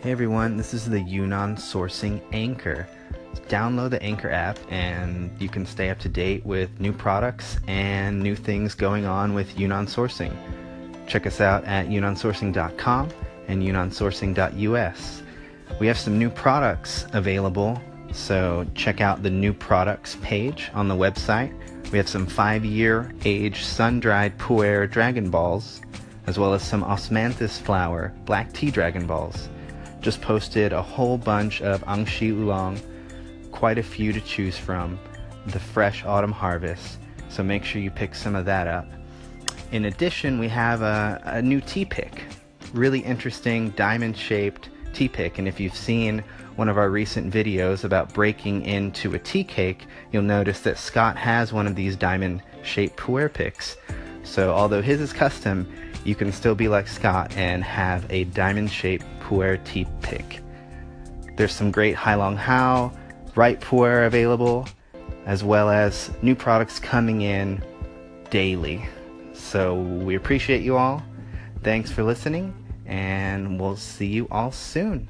Hey everyone, this is the Yunnan Sourcing Anchor. Download the Anchor app and you can stay up to date with new products and new things going on with Yunnan Sourcing. Check us out at yunnansourcing.com and yunnansourcing.us. We have some new products available, so check out the new products page on the website. We have some five year age sun dried pu'er dragon balls, as well as some osmanthus flower black tea dragon balls. Just posted a whole bunch of Anxi Oolong, quite a few to choose from, the fresh autumn harvest, so make sure you pick some of that up. In addition, we have a, a new tea pick, really interesting diamond shaped tea pick. And if you've seen one of our recent videos about breaking into a tea cake, you'll notice that Scott has one of these diamond shaped pu'er picks. So although his is custom, you can still be like Scott and have a diamond shaped pu'er pick. There's some great Hai Lang Hao, ripe pu'er available, as well as new products coming in daily. So we appreciate you all. Thanks for listening, and we'll see you all soon.